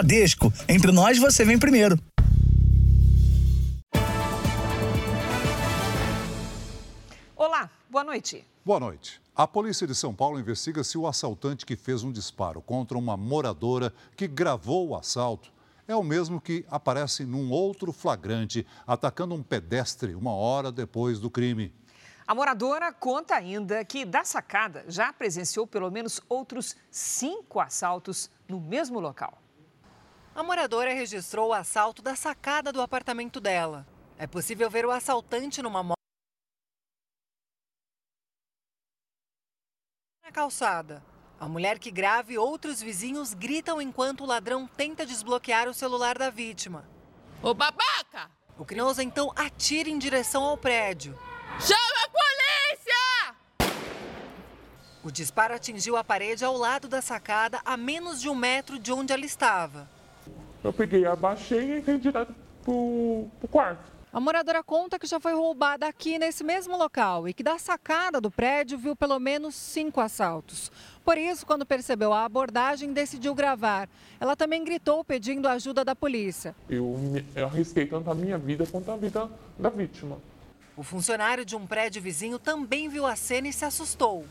Bradesco. Entre nós, você vem primeiro. Olá, boa noite. Boa noite. A polícia de São Paulo investiga se o assaltante que fez um disparo contra uma moradora que gravou o assalto é o mesmo que aparece num outro flagrante, atacando um pedestre uma hora depois do crime. A moradora conta ainda que da sacada já presenciou pelo menos outros cinco assaltos no mesmo local. A moradora registrou o assalto da sacada do apartamento dela. É possível ver o assaltante numa moto na calçada. A mulher que grava e outros vizinhos gritam enquanto o ladrão tenta desbloquear o celular da vítima. Ô babaca! O criminoso então atira em direção ao prédio. Chama a polícia! O disparo atingiu a parede ao lado da sacada, a menos de um metro de onde ela estava. Eu peguei, abaixei e entrei direto pro, pro quarto. A moradora conta que já foi roubada aqui nesse mesmo local e que da sacada do prédio viu pelo menos cinco assaltos. Por isso, quando percebeu a abordagem, decidiu gravar. Ela também gritou pedindo ajuda da polícia. Eu, eu arrisquei tanto a minha vida quanto a vida da vítima. O funcionário de um prédio vizinho também viu a cena e se assustou.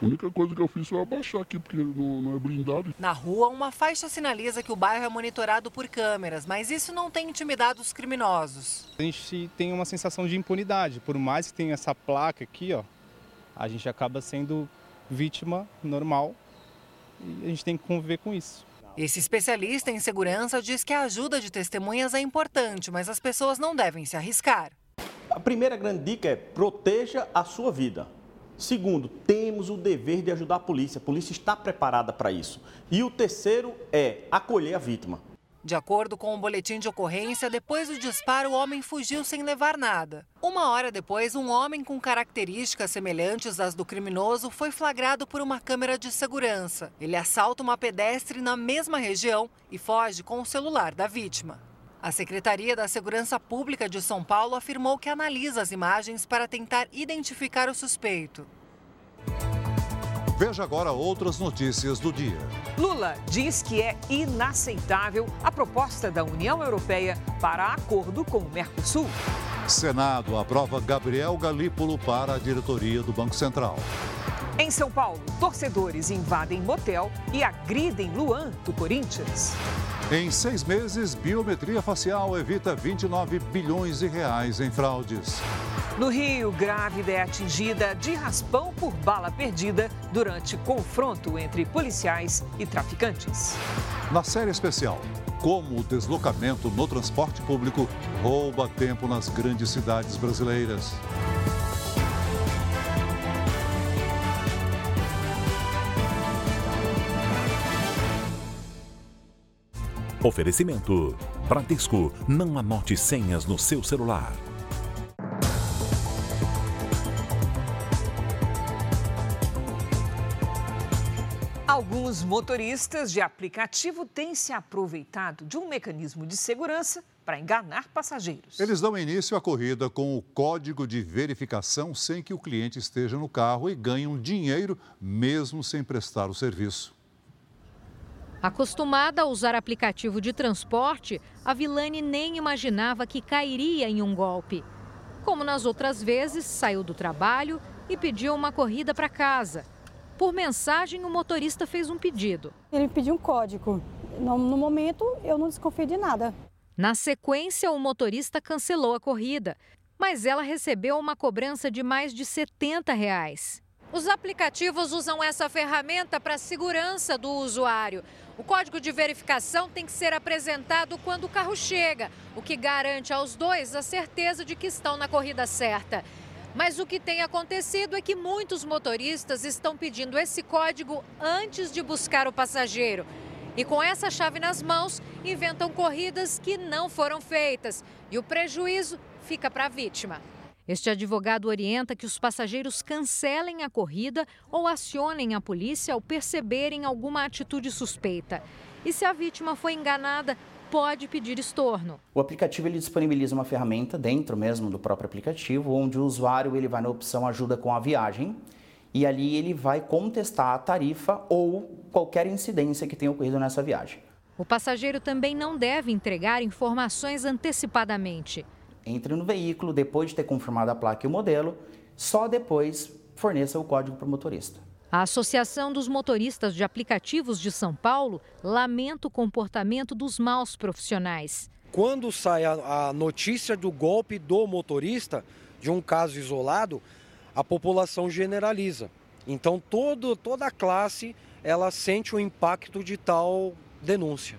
A única coisa que eu fiz foi abaixar aqui, porque não, não, é blindado. Na rua, uma faixa sinaliza que o bairro é monitorado por câmeras, mas isso não tem intimidado os criminosos. A gente tem uma sensação de impunidade. Por mais que tenha essa placa aqui, ó, a gente acaba sendo vítima normal e a gente tem que conviver com isso. Esse especialista em segurança diz que a ajuda de testemunhas é importante, mas as pessoas não devem se arriscar. A primeira grande dica é proteja a sua vida. Segundo, temos o dever de ajudar a polícia. A polícia está preparada para isso. E o terceiro é acolher a vítima. De acordo com o um boletim de ocorrência, depois do disparo, o homem fugiu sem levar nada. Uma hora depois, um homem com características semelhantes às do criminoso foi flagrado por uma câmera de segurança. Ele assalta uma pedestre na mesma região e foge com o celular da vítima. A Secretaria da Segurança Pública de São Paulo afirmou que analisa as imagens para tentar identificar o suspeito. Veja agora outras notícias do dia. Lula diz que é inaceitável a proposta da União Europeia para acordo com o Mercosul. Senado aprova Gabriel Galípolo para a diretoria do Banco Central. Em São Paulo, torcedores invadem motel e agridem Luan, do Corinthians. Em seis meses, biometria facial evita 29 bilhões de reais em fraudes. No Rio, grávida é atingida de raspão por bala perdida durante confronto entre policiais e traficantes. Na série especial, como o deslocamento no transporte público rouba tempo nas grandes cidades brasileiras. Oferecimento: Bradesco. Não anote senhas no seu celular. Motoristas de aplicativo têm se aproveitado de um mecanismo de segurança para enganar passageiros. Eles dão início à corrida com o código de verificação sem que o cliente esteja no carro e ganham dinheiro mesmo sem prestar o serviço. Acostumada a usar aplicativo de transporte, a Vilane nem imaginava que cairia em um golpe. Como nas outras vezes, saiu do trabalho e pediu uma corrida para casa. Por mensagem, o motorista fez um pedido. Ele pediu um código. No, no momento, eu não desconfio de nada. Na sequência, o motorista cancelou a corrida, mas ela recebeu uma cobrança de mais de 70 reais. Os aplicativos usam essa ferramenta para a segurança do usuário. O código de verificação tem que ser apresentado quando o carro chega, o que garante aos dois a certeza de que estão na corrida certa. Mas o que tem acontecido é que muitos motoristas estão pedindo esse código antes de buscar o passageiro. E com essa chave nas mãos, inventam corridas que não foram feitas. E o prejuízo fica para a vítima. Este advogado orienta que os passageiros cancelem a corrida ou acionem a polícia ao perceberem alguma atitude suspeita. E se a vítima foi enganada, pode pedir estorno. O aplicativo ele disponibiliza uma ferramenta dentro mesmo do próprio aplicativo, onde o usuário ele vai na opção ajuda com a viagem e ali ele vai contestar a tarifa ou qualquer incidência que tenha ocorrido nessa viagem. O passageiro também não deve entregar informações antecipadamente. Entre no veículo depois de ter confirmado a placa e o modelo, só depois forneça o código para o motorista. A Associação dos Motoristas de Aplicativos de São Paulo lamenta o comportamento dos maus profissionais. Quando sai a, a notícia do golpe do motorista, de um caso isolado, a população generaliza. Então todo, toda a classe ela sente o impacto de tal denúncia.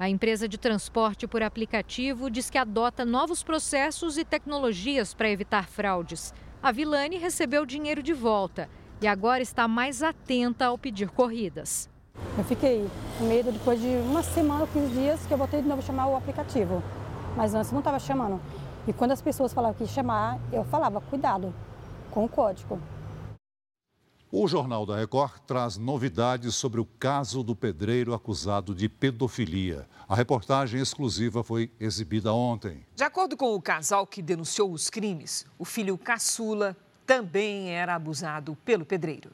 A empresa de transporte por aplicativo diz que adota novos processos e tecnologias para evitar fraudes. A Vilane recebeu dinheiro de volta e agora está mais atenta ao pedir corridas. Eu fiquei com medo depois de uma semana, 15 dias, que eu voltei de novo chamar o aplicativo. Mas antes não estava chamando. E quando as pessoas falavam que ia chamar, eu falava, cuidado com o código. O Jornal da Record traz novidades sobre o caso do pedreiro acusado de pedofilia. A reportagem exclusiva foi exibida ontem. De acordo com o casal que denunciou os crimes, o filho caçula também era abusado pelo pedreiro.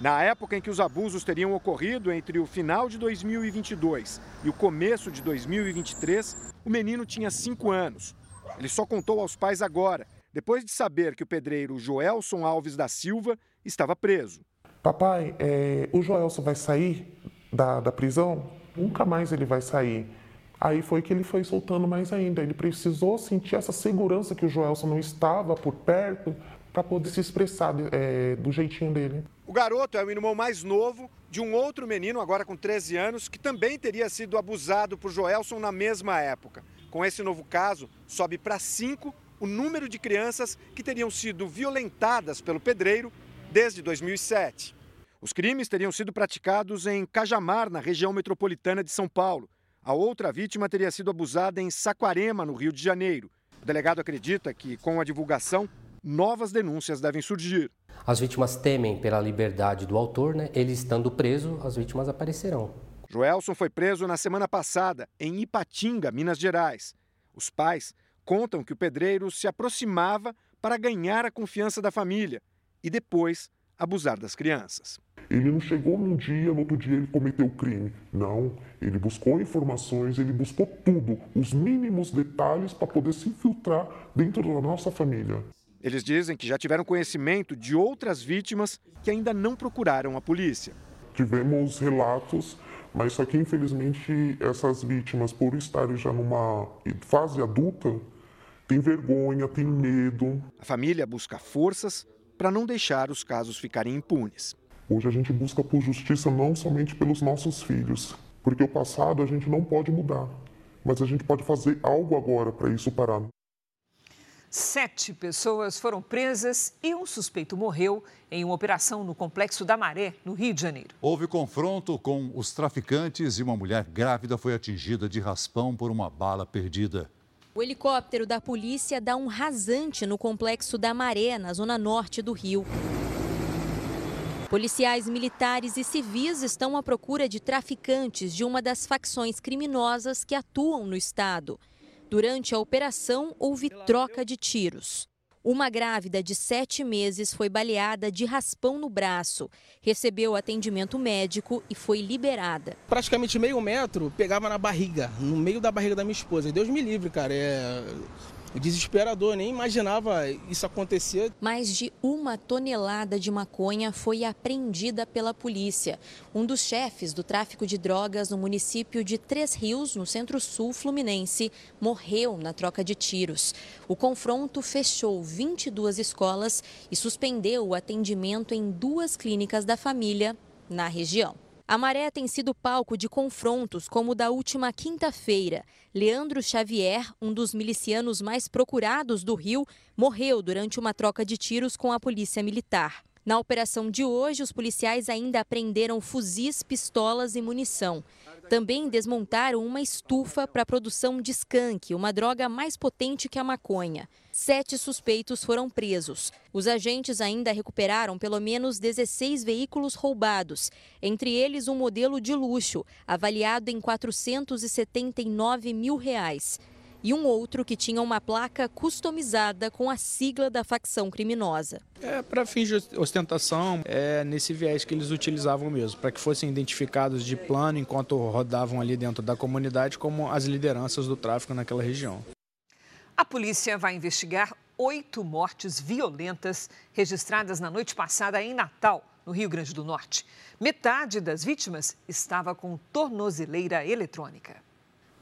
Na época em que os abusos teriam ocorrido entre o final de 2022 e o começo de 2023, o menino tinha 5 anos. Ele só contou aos pais agora, depois de saber que o pedreiro Joelson Alves da Silva estava preso. Papai, é, o Joelson vai sair da, da prisão? Nunca mais ele vai sair. Aí foi que ele foi soltando mais ainda. Ele precisou sentir essa segurança que o Joelson não estava por perto para poder se expressar é, do jeitinho dele. O garoto é o irmão mais novo de um outro menino, agora com 13 anos, que também teria sido abusado por Joelson na mesma época. Com esse novo caso, sobe para cinco o número de crianças que teriam sido violentadas pelo pedreiro desde 2007. Os crimes teriam sido praticados em Cajamar, na região metropolitana de São Paulo. A outra vítima teria sido abusada em Saquarema, no Rio de Janeiro. O delegado acredita que, com a divulgação, novas denúncias devem surgir. As vítimas temem pela liberdade do autor, né? Ele estando preso, as vítimas aparecerão. Joelson foi preso na semana passada, em Ipatinga, Minas Gerais. Os pais contam que o pedreiro se aproximava para ganhar a confiança da família e depois abusar das crianças. Ele não chegou num dia, no outro dia ele cometeu o crime. Não, ele buscou informações, ele buscou tudo, os mínimos detalhes para poder se infiltrar dentro da nossa família. Eles dizem que já tiveram conhecimento de outras vítimas que ainda não procuraram a polícia. Tivemos relatos, mas só que infelizmente essas vítimas, por estarem já numa fase adulta, têm vergonha, têm medo. A família busca forças para não deixar os casos ficarem impunes. Hoje a gente busca por justiça não somente pelos nossos filhos, porque o passado a gente não pode mudar, mas a gente pode fazer algo agora para isso parar. Sete pessoas foram presas e um suspeito morreu em uma operação no Complexo da Maré, no Rio de Janeiro. Houve confronto com os traficantes e uma mulher grávida foi atingida de raspão por uma bala perdida. O helicóptero da polícia dá um rasante no Complexo da Maré, na zona norte do Rio. Policiais militares e civis estão à procura de traficantes de uma das facções criminosas que atuam no estado. Durante a operação, houve troca de tiros. Uma grávida de sete meses foi baleada de raspão no braço, recebeu atendimento médico e foi liberada. Praticamente meio metro pegava na barriga, no meio da barriga da minha esposa. Deus me livre, cara. É desesperador, nem imaginava isso acontecer. Mais de uma tonelada de maconha foi apreendida pela polícia. Um dos chefes do tráfico de drogas no município de Três Rios, no centro-sul fluminense, morreu na troca de tiros. O confronto fechou 22 escolas e suspendeu o atendimento em duas clínicas da família na região. A Maré tem sido palco de confrontos como o da última quinta-feira. Leandro Xavier, um dos milicianos mais procurados do Rio, morreu durante uma troca de tiros com a polícia militar. Na operação de hoje, os policiais ainda apreenderam fuzis, pistolas e munição. Também desmontaram uma estufa para a produção de skunk, uma droga mais potente que a maconha. Sete suspeitos foram presos. Os agentes ainda recuperaram pelo menos 16 veículos roubados, entre eles um modelo de luxo, avaliado em 479 mil reais. e um outro que tinha uma placa customizada com a sigla da facção criminosa. É para fins de ostentação, é nesse viés que eles utilizavam mesmo, para que fossem identificados de plano enquanto rodavam ali dentro da comunidade como as lideranças do tráfico naquela região. A polícia vai investigar oito mortes violentas registradas na noite passada em Natal, no Rio Grande do Norte. Metade das vítimas estava com tornozeleira eletrônica.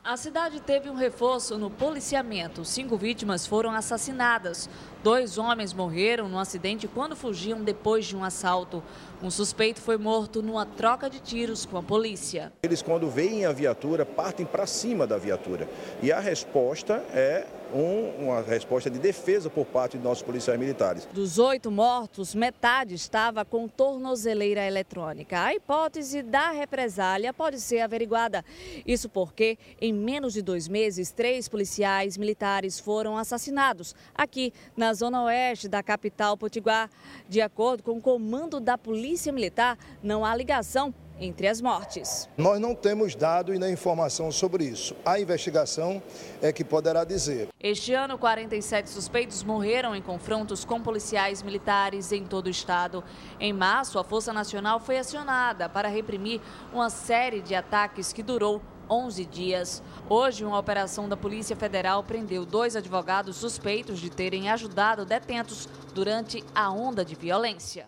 A cidade teve um reforço no policiamento. Cinco vítimas foram assassinadas. Dois homens morreram no acidente quando fugiam depois de um assalto. Um suspeito foi morto numa troca de tiros com a polícia. Eles, quando veem a viatura, partem para cima da viatura. E a resposta é um, uma resposta de defesa por parte de nossos policiais militares. Dos oito mortos, metade estava com tornozeleira eletrônica. A hipótese da represália pode ser averiguada. Isso porque, em menos de dois meses, três policiais militares foram assassinados aqui na zona oeste da capital potiguar. De acordo com o comando da Polícia Militar, não há ligação entre as mortes. Nós não temos dado e nem informação sobre isso. A investigação é que poderá dizer. Este ano, 47 suspeitos morreram em confrontos com policiais militares em todo o estado. Em março, a Força Nacional foi acionada para reprimir uma série de ataques que durou 11 dias. Hoje, uma operação da Polícia Federal prendeu dois advogados suspeitos de terem ajudado detentos durante a onda de violência.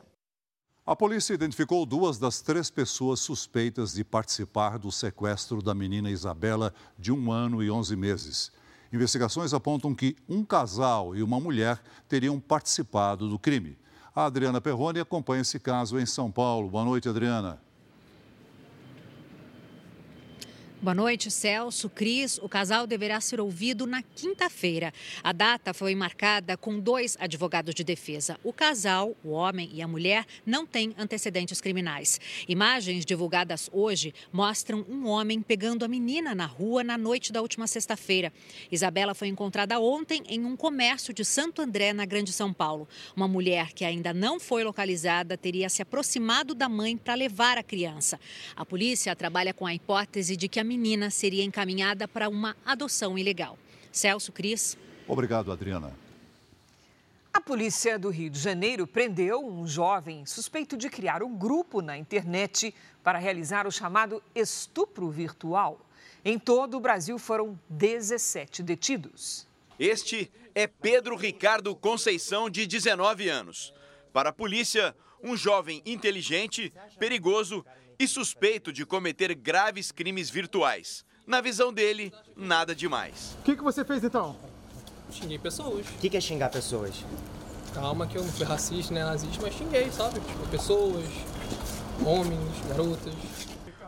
A polícia identificou duas das três pessoas suspeitas de participar do sequestro da menina Isabela, de um ano e onze meses. Investigações apontam que um casal e uma mulher teriam participado do crime. A Adriana Perrone acompanha esse caso em São Paulo. Boa noite, Adriana. Boa noite, Celso, Cris. O casal deverá ser ouvido na quinta-feira. A data foi marcada com dois advogados de defesa. O casal, o homem e a mulher, não têm antecedentes criminais. Imagens divulgadas hoje mostram um homem pegando a menina na rua na noite da última sexta-feira. Isabela foi encontrada ontem em um comércio de Santo André, na Grande São Paulo. Uma mulher que ainda não foi localizada teria se aproximado da mãe para levar a criança. A polícia trabalha com a hipótese de que a menina seria encaminhada para uma adoção ilegal. Celso Cris. Obrigado, Adriana. A polícia do Rio de Janeiro prendeu um jovem suspeito de criar um grupo na internet para realizar o chamado estupro virtual. Em todo o Brasil foram 17 detidos. Este é Pedro Ricardo Conceição, de 19 anos. Para a polícia, um jovem inteligente, perigoso e suspeito de cometer graves crimes virtuais. Na visão dele, nada demais. O que, que você fez então? Xinguei pessoas. O que, que é xingar pessoas? Calma que eu não fui racista nem nazista, mas xinguei, sabe? Tipo, pessoas, homens, garotas.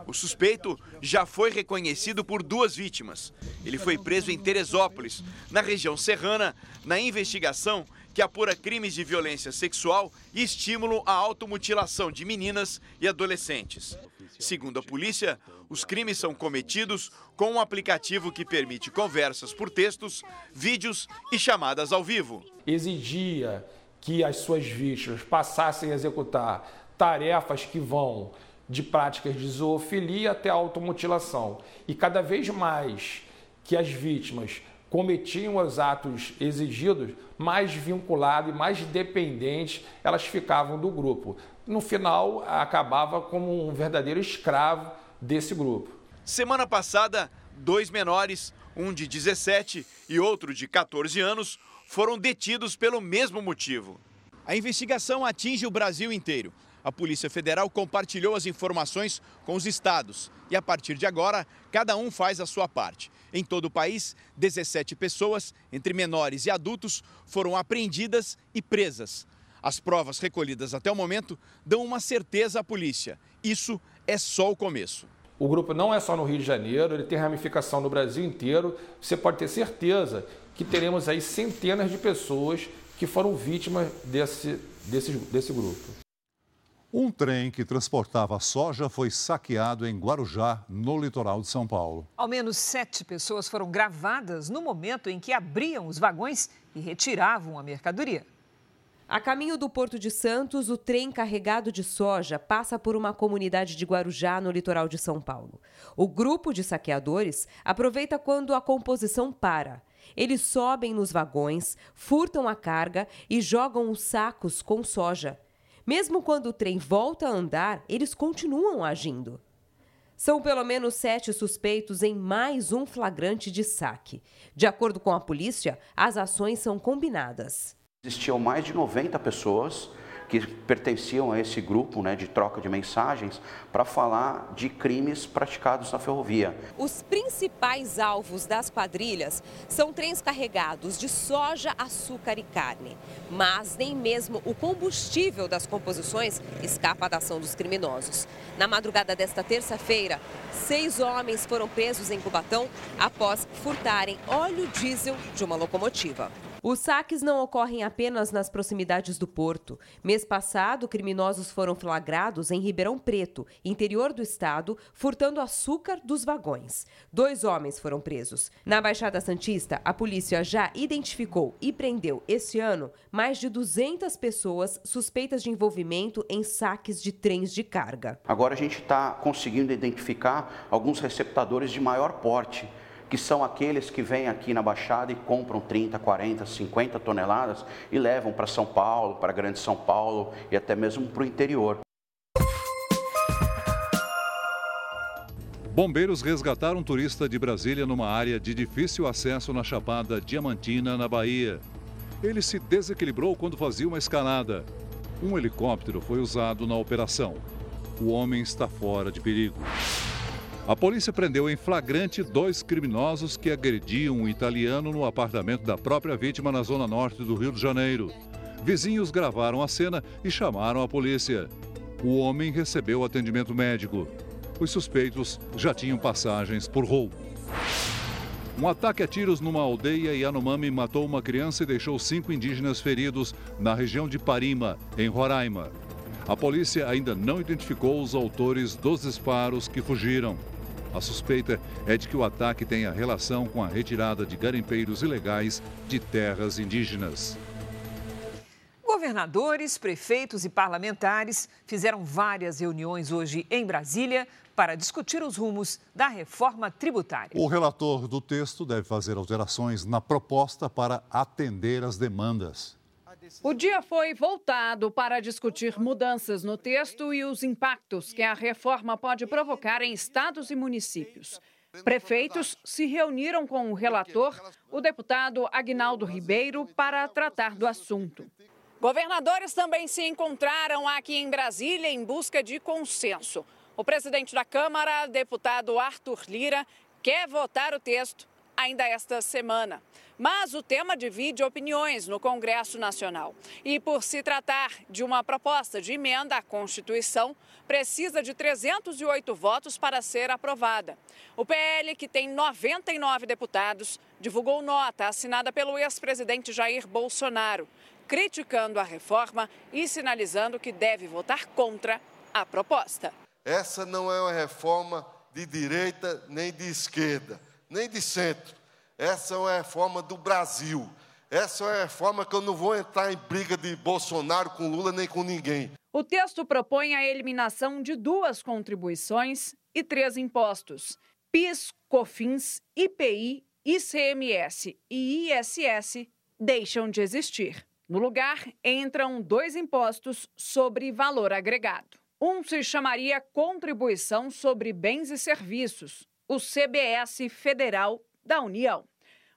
O suspeito já foi reconhecido por duas vítimas. Ele foi preso em Teresópolis, na região serrana, na investigação que apura crimes de violência sexual e estímulo à automutilação de meninas e adolescentes. Segundo a polícia, os crimes são cometidos com um aplicativo que permite conversas por textos, vídeos e chamadas ao vivo. Exigia que as suas vítimas passassem a executar tarefas que vão de práticas de zoofilia até automutilação. E cada vez mais que as vítimas cometiam os atos exigidos, mais vinculado e mais dependentes elas ficavam do grupo. No final, acabava como um verdadeiro escravo desse grupo. Semana passada, dois menores, um de 17 e outro de 14 anos, foram detidos pelo mesmo motivo. A investigação atinge o Brasil inteiro. A Polícia Federal compartilhou as informações com os estados e, a partir de agora, cada um faz a sua parte. Em todo o país, 17 pessoas, entre menores e adultos, foram apreendidas e presas. As provas recolhidas até o momento dão uma certeza à polícia: isso é só o começo. O grupo não é só no Rio de Janeiro, ele tem ramificação no Brasil inteiro. Você pode ter certeza que teremos aí centenas de pessoas que foram vítimas desse, desse, desse grupo. Um trem que transportava soja foi saqueado em Guarujá, no litoral de São Paulo. Ao menos sete pessoas foram gravadas no momento em que abriam os vagões e retiravam a mercadoria. A caminho do Porto de Santos, o trem carregado de soja passa por uma comunidade de Guarujá, no litoral de São Paulo. O grupo de saqueadores aproveita quando a composição para. Eles sobem nos vagões, furtam a carga e jogam os sacos com soja. Mesmo quando o trem volta a andar, eles continuam agindo. São pelo menos sete suspeitos em mais um flagrante de saque. De acordo com a polícia, as ações são combinadas. Existiam mais de 90 pessoas que pertenciam a esse grupo né, de troca de mensagens para falar de crimes praticados na ferrovia. Os principais alvos das quadrilhas são trens carregados de soja, açúcar e carne. Mas nem mesmo o combustível das composições escapa da ação dos criminosos. Na madrugada desta terça-feira, seis homens foram presos em Cubatão após furtarem óleo diesel de uma locomotiva. Os saques não ocorrem apenas nas proximidades do porto. Mês passado, criminosos foram flagrados em Ribeirão Preto, interior do estado, furtando açúcar dos vagões. Dois homens foram presos. Na Baixada Santista, a polícia já identificou e prendeu este ano mais de 200 pessoas suspeitas de envolvimento em saques de trens de carga. Agora a gente está conseguindo identificar alguns receptadores de maior porte que são aqueles que vêm aqui na Baixada e compram 30, 40, 50 toneladas e levam para São Paulo, para Grande São Paulo e até mesmo para o interior. Bombeiros resgataram um turista de Brasília numa área de difícil acesso na Chapada Diamantina, na Bahia. Ele se desequilibrou quando fazia uma escalada. Um helicóptero foi usado na operação. O homem está fora de perigo. A polícia prendeu em flagrante dois criminosos que agrediam um italiano no apartamento da própria vítima na zona norte do Rio de Janeiro. Vizinhos gravaram a cena e chamaram a polícia. O homem recebeu atendimento médico. Os suspeitos já tinham passagens por roubo. Um ataque a tiros numa aldeia Yanomami matou uma criança e deixou cinco indígenas feridos na região de Parima, em Roraima. A polícia ainda não identificou os autores dos disparos que fugiram. A suspeita é de que o ataque tenha relação com a retirada de garimpeiros ilegais de terras indígenas. Governadores, prefeitos e parlamentares fizeram várias reuniões hoje em Brasília para discutir os rumos da reforma tributária. O relator do texto deve fazer alterações na proposta para atender às demandas. O dia foi voltado para discutir mudanças no texto e os impactos que a reforma pode provocar em estados e municípios. Prefeitos se reuniram com o relator, o deputado Agnaldo Ribeiro, para tratar do assunto. Governadores também se encontraram aqui em Brasília em busca de consenso. O presidente da Câmara, deputado Arthur Lira, quer votar o texto ainda esta semana. Mas o tema divide opiniões no Congresso Nacional. E por se tratar de uma proposta de emenda à Constituição, precisa de 308 votos para ser aprovada. O PL, que tem 99 deputados, divulgou nota assinada pelo ex-presidente Jair Bolsonaro, criticando a reforma e sinalizando que deve votar contra a proposta. Essa não é uma reforma de direita nem de esquerda, nem de centro essa é uma reforma do Brasil. Essa é uma reforma que eu não vou entrar em briga de Bolsonaro com Lula nem com ninguém. O texto propõe a eliminação de duas contribuições e três impostos: PIS, COFINS, IPI, ICMS e ISS deixam de existir. No lugar, entram dois impostos sobre valor agregado. Um se chamaria Contribuição sobre Bens e Serviços, o CBS Federal da União.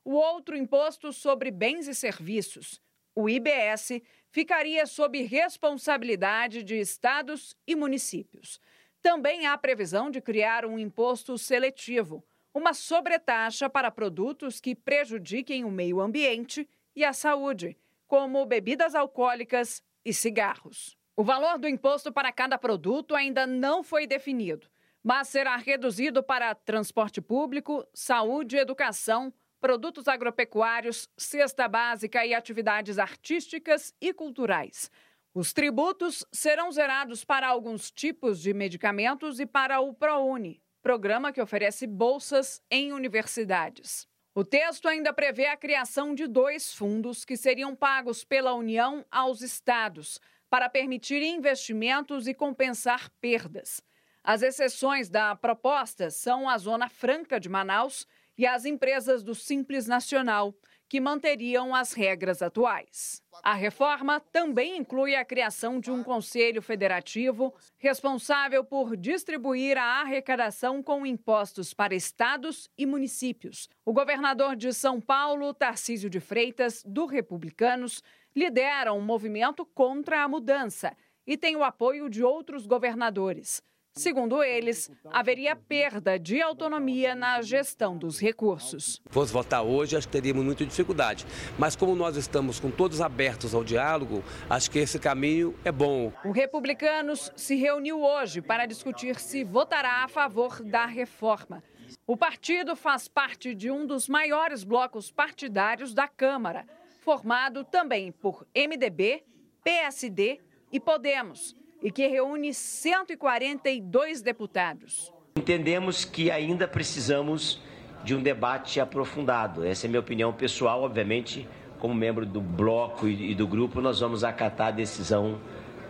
O outro imposto sobre bens e serviços, o IBS, ficaria sob responsabilidade de estados e municípios. Também há previsão de criar um imposto seletivo, uma sobretaxa para produtos que prejudiquem o meio ambiente e a saúde, como bebidas alcoólicas e cigarros. O valor do imposto para cada produto ainda não foi definido mas será reduzido para transporte público, saúde, educação, produtos agropecuários, cesta básica e atividades artísticas e culturais. Os tributos serão zerados para alguns tipos de medicamentos e para o ProUni, programa que oferece bolsas em universidades. O texto ainda prevê a criação de dois fundos que seriam pagos pela União aos estados para permitir investimentos e compensar perdas. As exceções da proposta são a Zona Franca de Manaus e as empresas do Simples Nacional. que manteriam as regras atuais. A reforma também inclui a criação de um Conselho Federativo responsável por distribuir a arrecadação com impostos para estados e municípios. O governador de São Paulo, Tarcísio de Freitas, do Republicanos, lidera um movimento contra a mudança e tem o apoio de outros governadores. Segundo eles, haveria perda de autonomia na gestão dos recursos. Se fosse votar hoje, acho que teríamos muita dificuldade. Mas como nós estamos com todos abertos ao diálogo, acho que esse caminho é bom. O Republicanos se reuniu hoje para discutir se votará a favor da reforma. O partido faz parte de um dos maiores blocos partidários da Câmara, formado também por MDB, PSD e Podemos e que reúne 142 deputados. Entendemos que ainda precisamos de um debate aprofundado. Essa é minha opinião pessoal, obviamente, como membro do bloco e do grupo, nós vamos acatar a decisão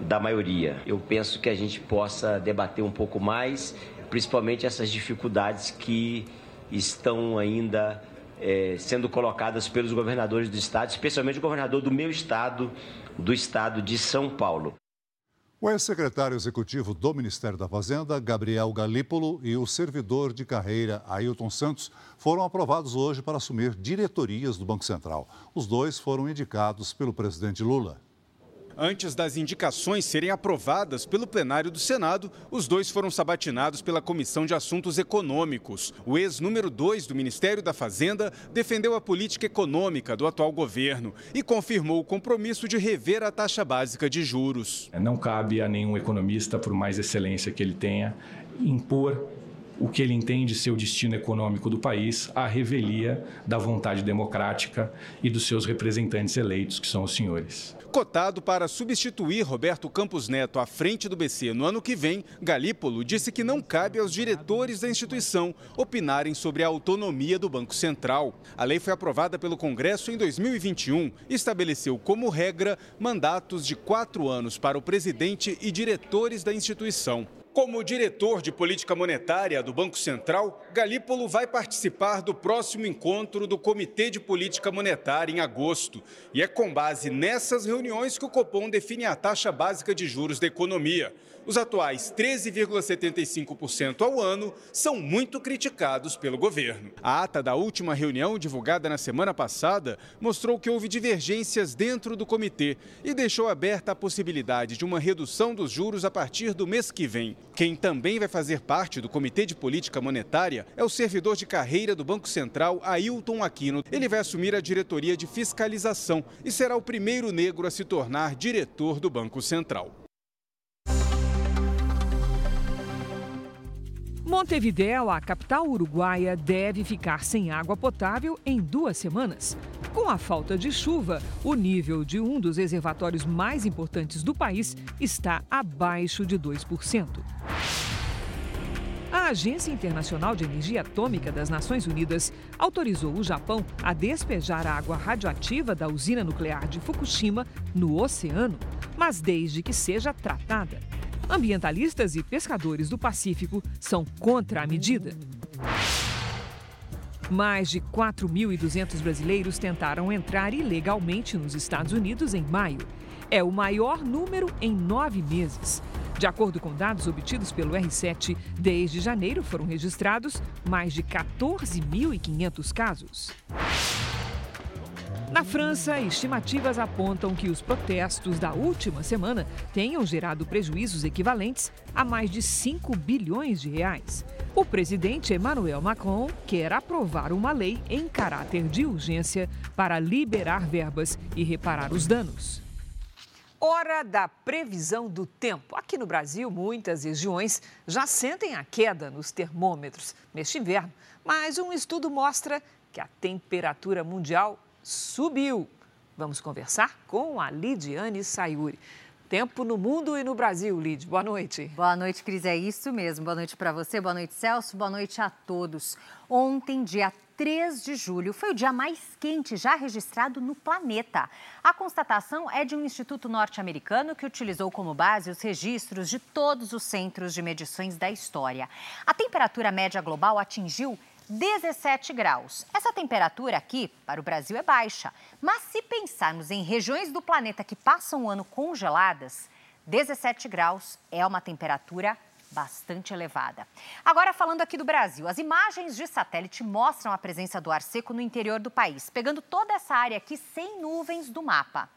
da maioria. Eu penso que a gente possa debater um pouco mais, principalmente essas dificuldades que estão ainda é, sendo colocadas pelos governadores do estado, especialmente o governador do meu estado, do estado de São Paulo. O ex-secretário executivo do Ministério da Fazenda, Gabriel Galípolo, e o servidor de carreira, Ailton Santos, foram aprovados hoje para assumir diretorias do Banco Central. Os dois foram indicados pelo presidente Lula. Antes das indicações serem aprovadas pelo plenário do Senado, os dois foram sabatinados pela Comissão de Assuntos Econômicos. O ex-número 2 do Ministério da Fazenda defendeu a política econômica do atual governo e confirmou o compromisso de rever a taxa básica de juros. Não cabe a nenhum economista, por mais excelência que ele tenha, impor o que ele entende ser o destino econômico do país à revelia da vontade democrática e dos seus representantes eleitos, que são os senhores. Cotado para substituir Roberto Campos Neto à frente do BC no ano que vem, Galípolo disse que não cabe aos diretores da instituição opinarem sobre a autonomia do Banco Central. A lei foi aprovada pelo Congresso em 2021 e estabeleceu como regra mandatos de quatro anos para o presidente e diretores da instituição. Como diretor de política monetária do Banco Central, Galípolo vai participar do próximo encontro do Comitê de Política Monetária em agosto. E é com base nessas reuniões que o Copom define a taxa básica de juros da economia. Os atuais 13,75% ao ano são muito criticados pelo governo. A ata da última reunião, divulgada na semana passada, mostrou que houve divergências dentro do comitê e deixou aberta a possibilidade de uma redução dos juros a partir do mês que vem. Quem também vai fazer parte do Comitê de Política Monetária é o servidor de carreira do Banco Central, Ailton Aquino. Ele vai assumir a diretoria de fiscalização e será o primeiro negro a se tornar diretor do Banco Central. Montevidéu, a capital uruguaia, deve ficar sem água potável em duas semanas. Com a falta de chuva, o nível de um dos reservatórios mais importantes do país está abaixo de 2%. A Agência Internacional de Energia Atômica das Nações Unidas autorizou o Japão a despejar a água radioativa da usina nuclear de Fukushima no oceano, mas desde que seja tratada. Ambientalistas e pescadores do Pacífico são contra a medida. Mais de 4.200 brasileiros tentaram entrar ilegalmente nos Estados Unidos em maio. É o maior número em nove meses. De acordo com dados obtidos pelo R7, desde janeiro foram registrados mais de 14.500 casos. Na França, estimativas apontam que os protestos da última semana tenham gerado prejuízos equivalentes a mais de 5 bilhões de reais. O presidente Emmanuel Macron quer aprovar uma lei em caráter de urgência para liberar verbas e reparar os danos. Hora da previsão do tempo. Aqui no Brasil, muitas regiões já sentem a queda nos termômetros neste inverno, mas um estudo mostra que a temperatura mundial subiu. Vamos conversar com a Lidiane Sayuri. Tempo no mundo e no Brasil, Lid. Boa noite. Boa noite, Cris. É isso mesmo. Boa noite para você, boa noite, Celso. Boa noite a todos. Ontem, dia 3 de julho, foi o dia mais quente já registrado no planeta. A constatação é de um instituto norte-americano que utilizou como base os registros de todos os centros de medições da história. A temperatura média global atingiu 17 graus. Essa temperatura aqui para o Brasil é baixa, mas se pensarmos em regiões do planeta que passam o ano congeladas, 17 graus é uma temperatura bastante elevada. Agora, falando aqui do Brasil, as imagens de satélite mostram a presença do ar seco no interior do país, pegando toda essa área aqui sem nuvens do mapa.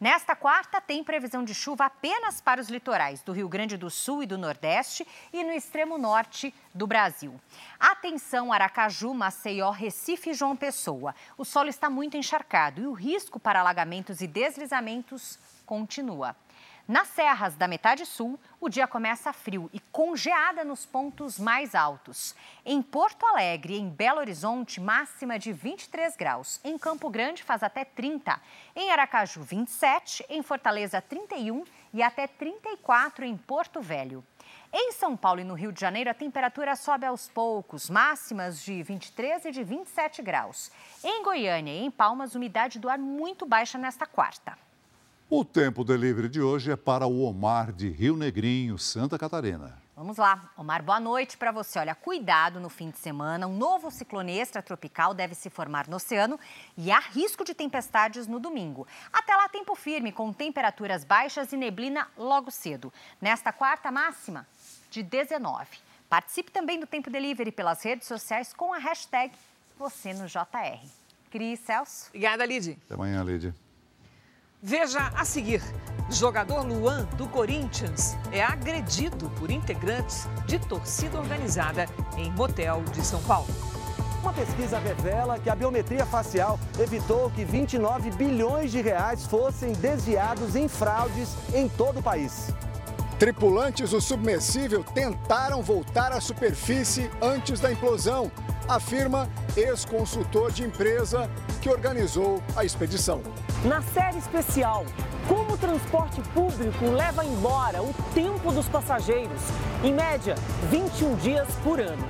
Nesta quarta, tem previsão de chuva apenas para os litorais do Rio Grande do Sul e do Nordeste e no extremo norte do Brasil. Atenção, Aracaju, Maceió, Recife e João Pessoa. O solo está muito encharcado e o risco para alagamentos e deslizamentos continua. Nas serras da metade sul, o dia começa frio e com geada nos pontos mais altos. Em Porto Alegre em Belo Horizonte, máxima de 23 graus. Em Campo Grande, faz até 30. Em Aracaju, 27. Em Fortaleza, 31. E até 34 em Porto Velho. Em São Paulo e no Rio de Janeiro, a temperatura sobe aos poucos, máximas de 23 e de 27 graus. Em Goiânia e em Palmas, umidade do ar muito baixa nesta quarta. O tempo delivery de hoje é para o Omar de Rio Negrinho, Santa Catarina. Vamos lá, Omar, boa noite para você. Olha, cuidado no fim de semana. Um novo ciclone extratropical deve se formar no oceano e há risco de tempestades no domingo. Até lá, tempo firme, com temperaturas baixas e neblina logo cedo. Nesta quarta máxima, de 19. Participe também do Tempo Delivery pelas redes sociais com a hashtag você no JR. Cris Celso. Obrigada, Lid. Até amanhã, Lid. Veja a seguir: jogador Luan, do Corinthians, é agredido por integrantes de torcida organizada em motel de São Paulo. Uma pesquisa revela que a biometria facial evitou que 29 bilhões de reais fossem desviados em fraudes em todo o país. Tripulantes do submersível tentaram voltar à superfície antes da implosão, afirma ex-consultor de empresa que organizou a expedição. Na série especial, como o transporte público leva embora o tempo dos passageiros, em média 21 dias por ano.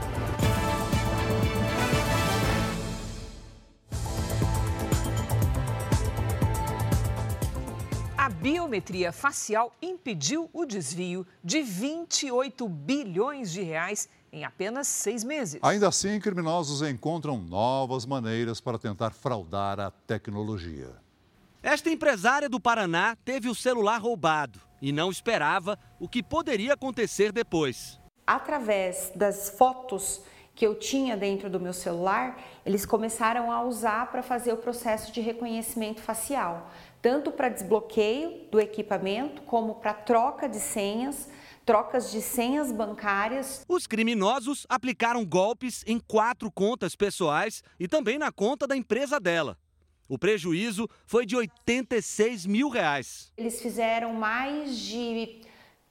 Biometria facial impediu o desvio de 28 bilhões de reais em apenas seis meses. Ainda assim, criminosos encontram novas maneiras para tentar fraudar a tecnologia. Esta empresária do Paraná teve o celular roubado e não esperava o que poderia acontecer depois. Através das fotos que eu tinha dentro do meu celular, eles começaram a usar para fazer o processo de reconhecimento facial, tanto para desbloqueio do equipamento como para troca de senhas, trocas de senhas bancárias. Os criminosos aplicaram golpes em quatro contas pessoais e também na conta da empresa dela. O prejuízo foi de 86 mil reais. Eles fizeram mais de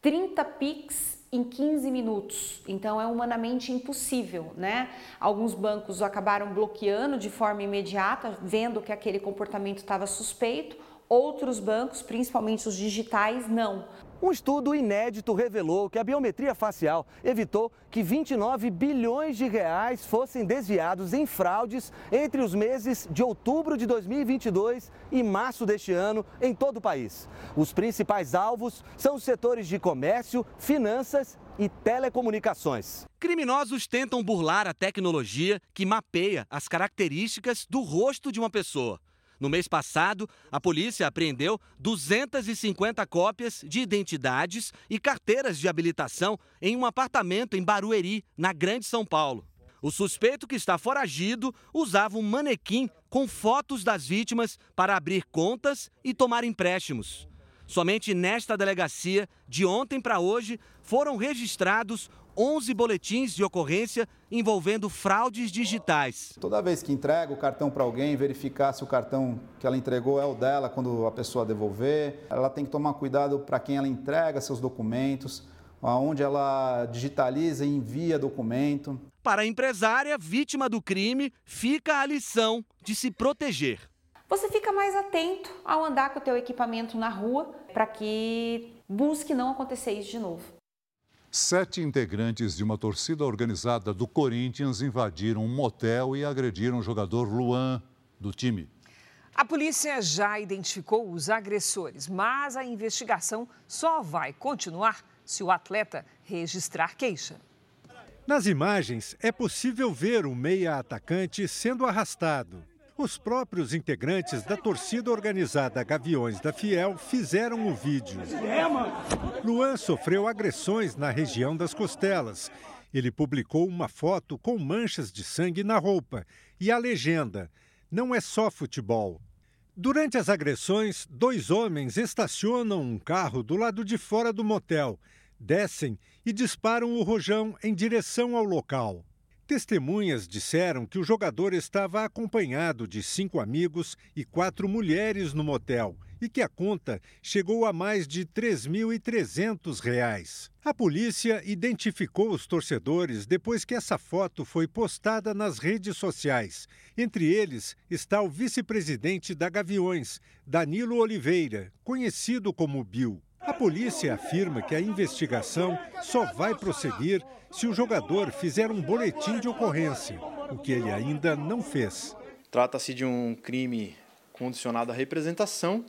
30 PIX em 15 minutos, então é humanamente impossível, né? Alguns bancos acabaram bloqueando de forma imediata, vendo que aquele comportamento estava suspeito, outros bancos, principalmente os digitais, não. Um estudo inédito revelou que a biometria facial evitou que 29 bilhões de reais fossem desviados em fraudes entre os meses de outubro de 2022 e março deste ano em todo o país. Os principais alvos são os setores de comércio, finanças e telecomunicações. Criminosos tentam burlar a tecnologia que mapeia as características do rosto de uma pessoa. No mês passado, a polícia apreendeu 250 cópias de identidades e carteiras de habilitação em um apartamento em Barueri, na Grande São Paulo. O suspeito que está foragido usava um manequim com fotos das vítimas para abrir contas e tomar empréstimos. Somente nesta delegacia, de ontem para hoje, foram registrados 11 boletins de ocorrência envolvendo fraudes digitais. Toda vez que entrega o cartão para alguém, verificar se o cartão que ela entregou é o dela quando a pessoa devolver. Ela tem que tomar cuidado para quem ela entrega seus documentos, aonde ela digitaliza e envia documento. Para a empresária vítima do crime, fica a lição de se proteger. Você fica mais atento ao andar com o teu equipamento na rua para que busque não acontecer isso de novo. Sete integrantes de uma torcida organizada do Corinthians invadiram um motel e agrediram o jogador Luan, do time. A polícia já identificou os agressores, mas a investigação só vai continuar se o atleta registrar queixa. Nas imagens, é possível ver o meia atacante sendo arrastado. Os próprios integrantes da torcida organizada Gaviões da Fiel fizeram o vídeo. Luan sofreu agressões na região das costelas. Ele publicou uma foto com manchas de sangue na roupa e a legenda: Não é só futebol. Durante as agressões, dois homens estacionam um carro do lado de fora do motel, descem e disparam o rojão em direção ao local. Testemunhas disseram que o jogador estava acompanhado de cinco amigos e quatro mulheres no motel e que a conta chegou a mais de R$ 3.300. A polícia identificou os torcedores depois que essa foto foi postada nas redes sociais. Entre eles está o vice-presidente da Gaviões, Danilo Oliveira, conhecido como Bill. A polícia afirma que a investigação só vai prosseguir se o jogador fizer um boletim de ocorrência, o que ele ainda não fez. Trata-se de um crime condicionado à representação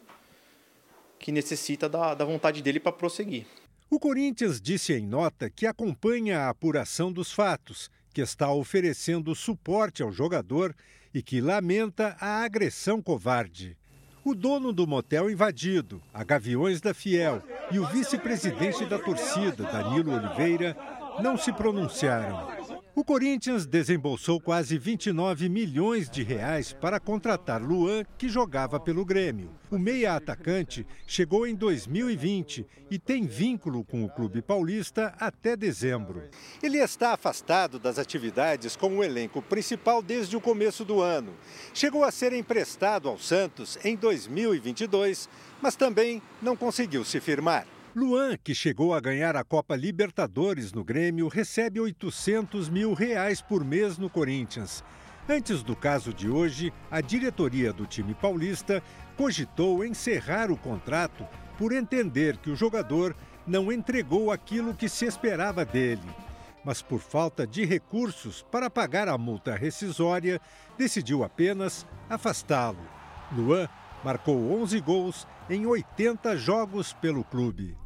que necessita da, da vontade dele para prosseguir. O Corinthians disse em nota que acompanha a apuração dos fatos, que está oferecendo suporte ao jogador e que lamenta a agressão covarde. O dono do motel invadido, a Gaviões da Fiel, e o vice-presidente da torcida, Danilo Oliveira, não se pronunciaram. O Corinthians desembolsou quase 29 milhões de reais para contratar Luan, que jogava pelo Grêmio. O meia atacante chegou em 2020 e tem vínculo com o clube paulista até dezembro. Ele está afastado das atividades com o elenco principal desde o começo do ano. Chegou a ser emprestado ao Santos em 2022, mas também não conseguiu se firmar. Luan, que chegou a ganhar a Copa Libertadores no Grêmio, recebe 800 mil reais por mês no Corinthians. Antes do caso de hoje, a diretoria do time paulista cogitou encerrar o contrato por entender que o jogador não entregou aquilo que se esperava dele. Mas por falta de recursos para pagar a multa rescisória, decidiu apenas afastá-lo. Luan marcou 11 gols em 80 jogos pelo clube.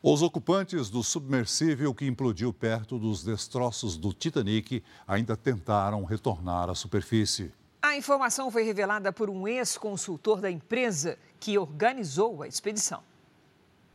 Os ocupantes do submersível que implodiu perto dos destroços do Titanic ainda tentaram retornar à superfície. A informação foi revelada por um ex-consultor da empresa que organizou a expedição.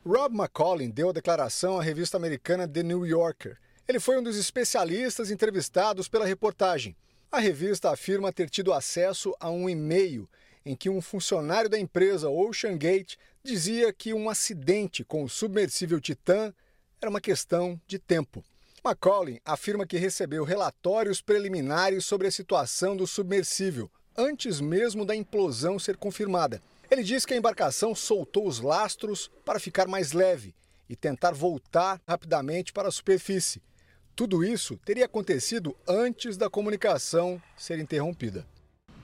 Rob McCollin deu a declaração à revista americana The New Yorker. Ele foi um dos especialistas entrevistados pela reportagem. A revista afirma ter tido acesso a um e-mail em que um funcionário da empresa Ocean Gate dizia que um acidente com o submersível Titan era uma questão de tempo. Macaulay afirma que recebeu relatórios preliminares sobre a situação do submersível antes mesmo da implosão ser confirmada. Ele diz que a embarcação soltou os lastros para ficar mais leve e tentar voltar rapidamente para a superfície. Tudo isso teria acontecido antes da comunicação ser interrompida.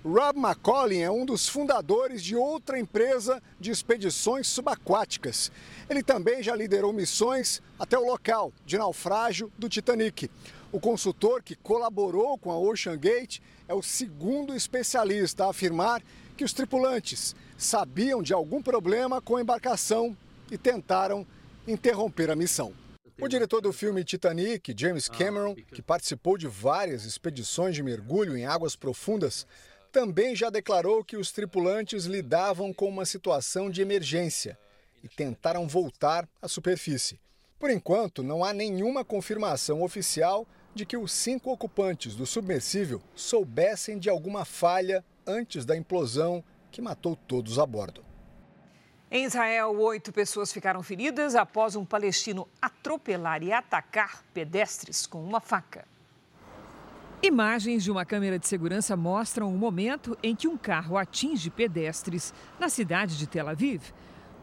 Rob McCollin é um dos fundadores de outra empresa de expedições subaquáticas. Ele também já liderou missões até o local de naufrágio do Titanic. O consultor que colaborou com a Ocean Gate é o segundo especialista a afirmar que os tripulantes sabiam de algum problema com a embarcação e tentaram interromper a missão. O diretor do filme Titanic, James Cameron, que participou de várias expedições de mergulho em águas profundas, também já declarou que os tripulantes lidavam com uma situação de emergência e tentaram voltar à superfície. Por enquanto, não há nenhuma confirmação oficial de que os cinco ocupantes do submersível soubessem de alguma falha antes da implosão que matou todos a bordo. Em Israel, oito pessoas ficaram feridas após um palestino atropelar e atacar pedestres com uma faca. Imagens de uma câmera de segurança mostram o momento em que um carro atinge pedestres na cidade de Tel Aviv.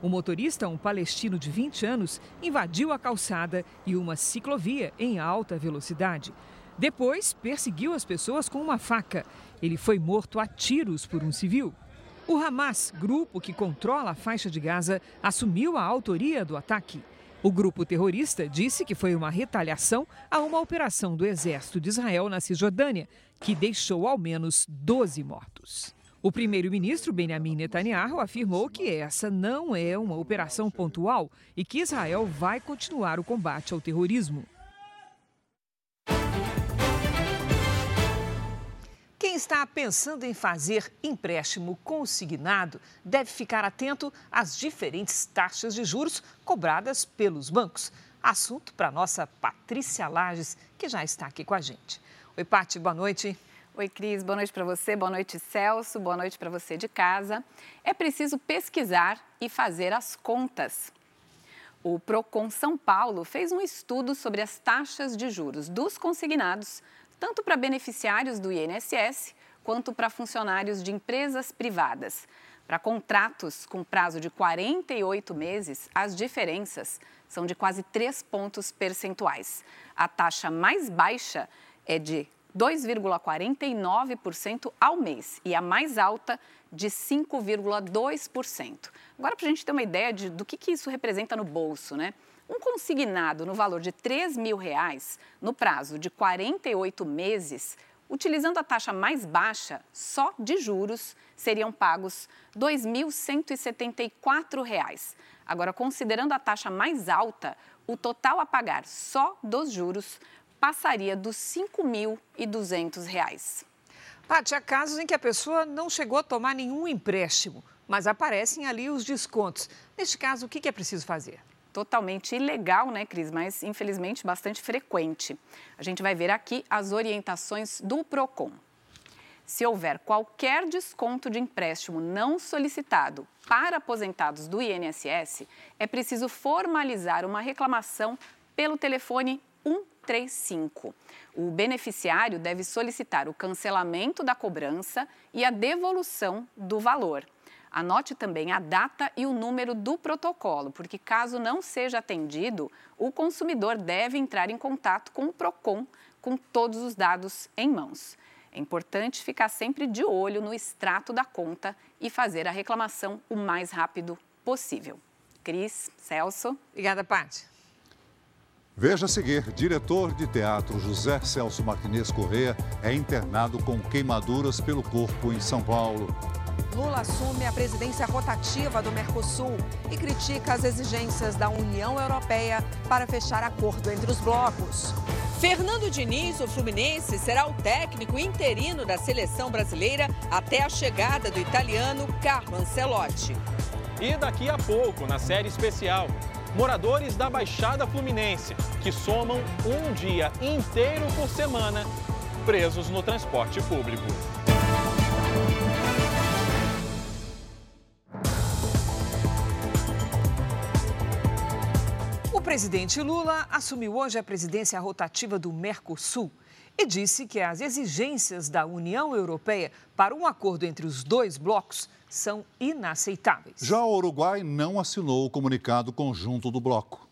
O motorista, um palestino de 20 anos, invadiu a calçada e uma ciclovia em alta velocidade. Depois, perseguiu as pessoas com uma faca. Ele foi morto a tiros por um civil. O Hamas, grupo que controla a faixa de Gaza, assumiu a autoria do ataque. O grupo terrorista disse que foi uma retaliação a uma operação do exército de Israel na Cisjordânia, que deixou ao menos 12 mortos. O primeiro-ministro Benjamin Netanyahu afirmou que essa não é uma operação pontual e que Israel vai continuar o combate ao terrorismo. Está pensando em fazer empréstimo consignado deve ficar atento às diferentes taxas de juros cobradas pelos bancos. Assunto para nossa Patrícia Lages, que já está aqui com a gente. Oi, Pati, boa noite. Oi, Cris, boa noite para você, boa noite, Celso, boa noite para você de casa. É preciso pesquisar e fazer as contas. O Procon São Paulo fez um estudo sobre as taxas de juros dos consignados, tanto para beneficiários do INSS quanto para funcionários de empresas privadas. Para contratos com prazo de 48 meses, as diferenças são de quase 3 pontos percentuais. A taxa mais baixa é de 2,49% ao mês e a mais alta de 5,2%. Agora, para a gente ter uma ideia de, do que, que isso representa no bolso, né? Um consignado no valor de 3 mil reais, no prazo de 48 meses, utilizando a taxa mais baixa, só de juros, seriam pagos R$ 2.174. Agora, considerando a taxa mais alta, o total a pagar só dos juros passaria dos R$ 5.200. Paty, há casos em que a pessoa não chegou a tomar nenhum empréstimo, mas aparecem ali os descontos. Neste caso, o que é preciso fazer? Totalmente ilegal, né, Cris? Mas infelizmente bastante frequente. A gente vai ver aqui as orientações do PROCON. Se houver qualquer desconto de empréstimo não solicitado para aposentados do INSS, é preciso formalizar uma reclamação pelo telefone 135. O beneficiário deve solicitar o cancelamento da cobrança e a devolução do valor. Anote também a data e o número do protocolo, porque caso não seja atendido, o consumidor deve entrar em contato com o PROCON com todos os dados em mãos. É importante ficar sempre de olho no extrato da conta e fazer a reclamação o mais rápido possível. Cris, Celso. Obrigada, Paty. Veja a seguir: diretor de teatro José Celso Martinez Correa é internado com queimaduras pelo corpo em São Paulo. Lula assume a presidência rotativa do Mercosul e critica as exigências da União Europeia para fechar acordo entre os blocos. Fernando Diniz, o Fluminense, será o técnico interino da seleção brasileira até a chegada do italiano Carlo Ancelotti. E daqui a pouco, na série especial, moradores da Baixada Fluminense, que somam um dia inteiro por semana presos no transporte público. Presidente Lula assumiu hoje a presidência rotativa do Mercosul e disse que as exigências da União Europeia para um acordo entre os dois blocos são inaceitáveis. Já o Uruguai não assinou o comunicado conjunto do bloco.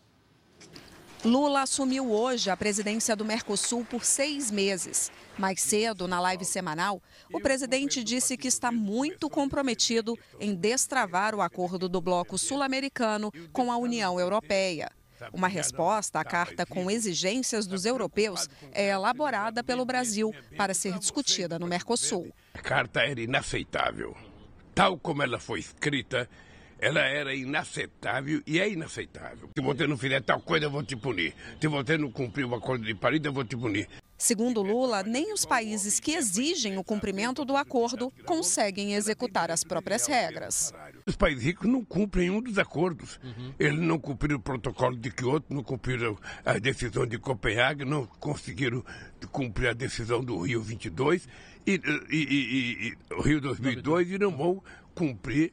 Lula assumiu hoje a presidência do Mercosul por seis meses. Mais cedo, na live semanal, o presidente disse que está muito comprometido em destravar o acordo do bloco sul-americano com a União Europeia. Uma resposta à carta com exigências dos europeus é elaborada pelo Brasil para ser discutida no Mercosul. A carta era inaceitável tal como ela foi escrita, ela era inaceitável e é inaceitável. Se você não fizer tal coisa, eu vou te punir. Se você não cumprir o acordo de Paris, eu vou te punir. Segundo Lula, nem os países que exigem o cumprimento do acordo conseguem executar as próprias regras. Os países ricos não cumprem um dos acordos. Uhum. Eles não cumpriram o protocolo de Kyoto, não cumpriram a decisão de Copenhague, não conseguiram cumprir a decisão do Rio 22 e, e, e, e o Rio 2002 e não vão cumprir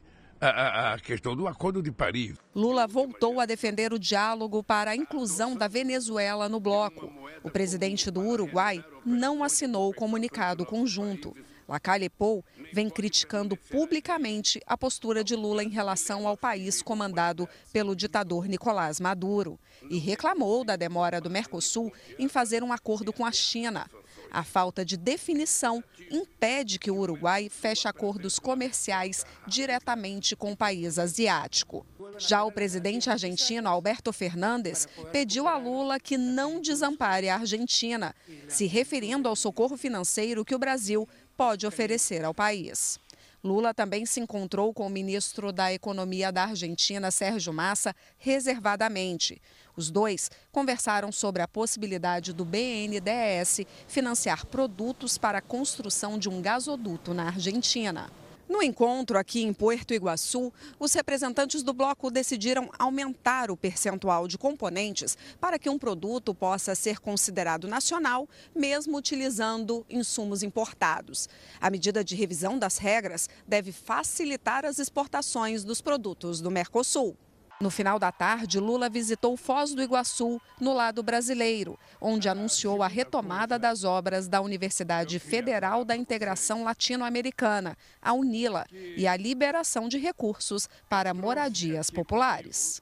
a, a, questão do Acordo de Paris. Lula voltou a defender o diálogo para a inclusão da Venezuela no bloco. O presidente do Uruguai não assinou o comunicado conjunto. Lacalle Pou vem criticando publicamente a postura de Lula em relação ao país comandado pelo ditador Nicolás Maduro e reclamou da demora do Mercosul em fazer um acordo com a China. A falta de definição impede que o Uruguai feche acordos comerciais diretamente com o país asiático. Já o presidente argentino Alberto Fernandes pediu a Lula que não desampare a Argentina, se referindo ao socorro financeiro que o Brasil pode oferecer ao país. Lula também se encontrou com o ministro da Economia da Argentina, Sérgio Massa, reservadamente. Os dois conversaram sobre a possibilidade do BNDES financiar produtos para a construção de um gasoduto na Argentina. No encontro aqui em Puerto Iguaçu, os representantes do bloco decidiram aumentar o percentual de componentes para que um produto possa ser considerado nacional, mesmo utilizando insumos importados. A medida de revisão das regras deve facilitar as exportações dos produtos do Mercosul. No final da tarde, Lula visitou Foz do Iguaçu, no lado brasileiro, onde anunciou a retomada das obras da Universidade Federal da Integração Latino-Americana, a UNILA, e a liberação de recursos para moradias populares.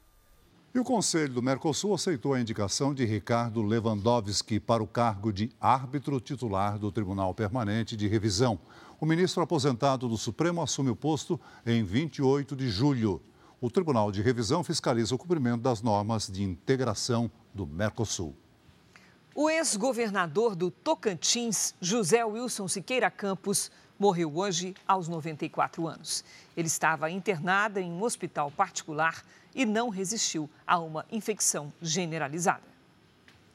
E o Conselho do Mercosul aceitou a indicação de Ricardo Lewandowski para o cargo de árbitro titular do Tribunal Permanente de Revisão. O ministro aposentado do Supremo assume o posto em 28 de julho o Tribunal de Revisão fiscaliza o cumprimento das normas de integração do Mercosul. O ex-governador do Tocantins, José Wilson Siqueira Campos, morreu hoje aos 94 anos. Ele estava internado em um hospital particular e não resistiu a uma infecção generalizada.